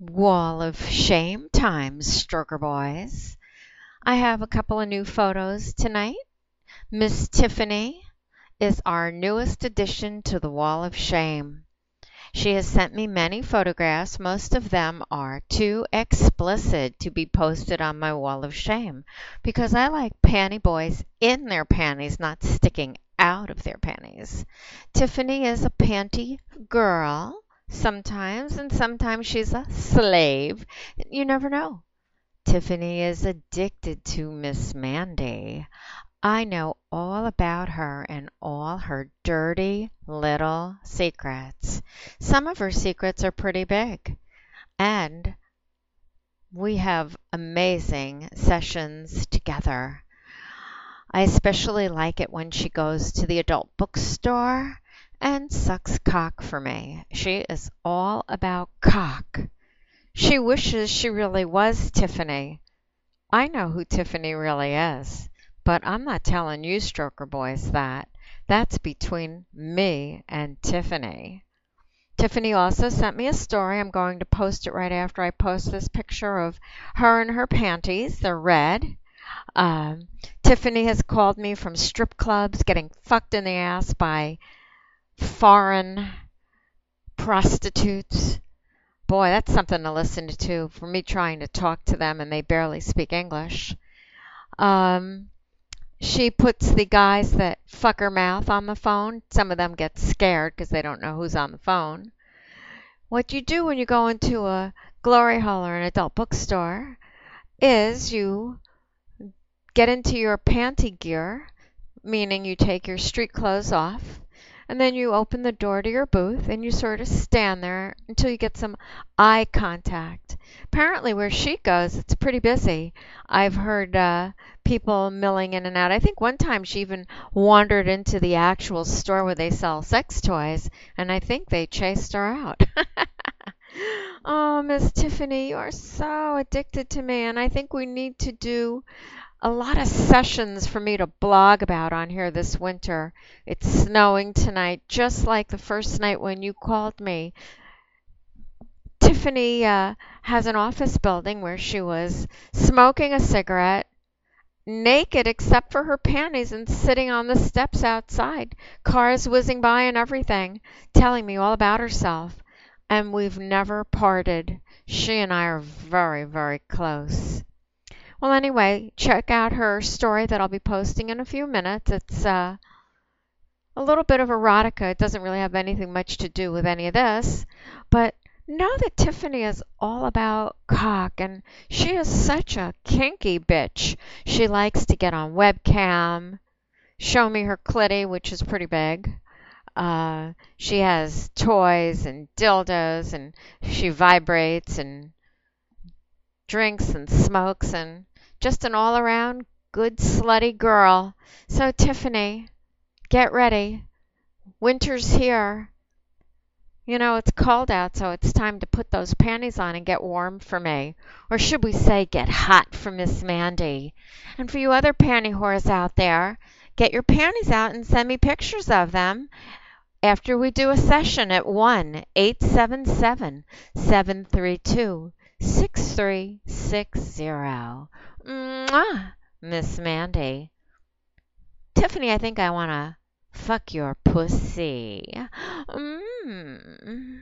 Wall of Shame times, Stroker boys. I have a couple of new photos tonight. Miss Tiffany is our newest addition to the Wall of Shame. She has sent me many photographs. Most of them are too explicit to be posted on my Wall of Shame because I like panty boys in their panties, not sticking out of their panties. Tiffany is a panty girl sometimes, and sometimes she's a slave. You never know. Tiffany is addicted to Miss Mandy. I know all about her and all her dirty little secrets. Some of her secrets are pretty big. And we have amazing sessions together. I especially like it when she goes to the adult bookstore and sucks cock for me. She is all about cock. She wishes she really was Tiffany. I know who Tiffany really is, but I'm not telling you stroker boys that. That's between me and Tiffany. Tiffany also sent me a story. I'm going to post it right after I post this picture of her and her panties. They're red. Um, Tiffany has called me from strip clubs getting fucked in the ass by foreign prostitutes. Boy, that's something to listen to for me trying to talk to them and they barely speak English. Um, she puts the guys that fuck her mouth on the phone. Some of them get scared because they don't know who's on the phone. What you do when you go into a glory hole or an adult bookstore is you get into your panty gear, meaning you take your street clothes off, and then you open the door to your booth and you sort of stand there until you get some eye contact. Apparently, where she goes, it's pretty busy. I've heard uh, people milling in and out. I think one time she even wandered into the actual store where they sell sex toys, and I think they chased her out. oh, Miss Tiffany, you are so addicted to me, and I think we need to do a lot of sessions for me to blog about on here this winter. It's snowing tonight, just like the first night when you called me. Tiffany uh, has an office building where she was smoking a cigarette, naked except for her panties, and sitting on the steps outside. Cars whizzing by and everything, telling me all about herself. And we've never parted. She and I are very, very close. Well, anyway, check out her story that I'll be posting in a few minutes. It's uh, a little bit of erotica. It doesn't really have anything much to do with any of this. But know that Tiffany is all about cock, and she is such a kinky bitch. She likes to get on webcam, show me her clitty, which is pretty big. Uh, she has toys and dildos, and she vibrates and drinks and smokes and just an all around good slutty girl. So, Tiffany, get ready. Winter's here. You know, it's cold out, so it's time to put those panties on and get warm for me. Or should we say, get hot for Miss Mandy? And for you other panty whores out there, get your panties out and send me pictures of them after we do a session at 1 877 732 6360. Mwah, Miss Mandy. Tiffany, I think I want to fuck your pussy. Mmm.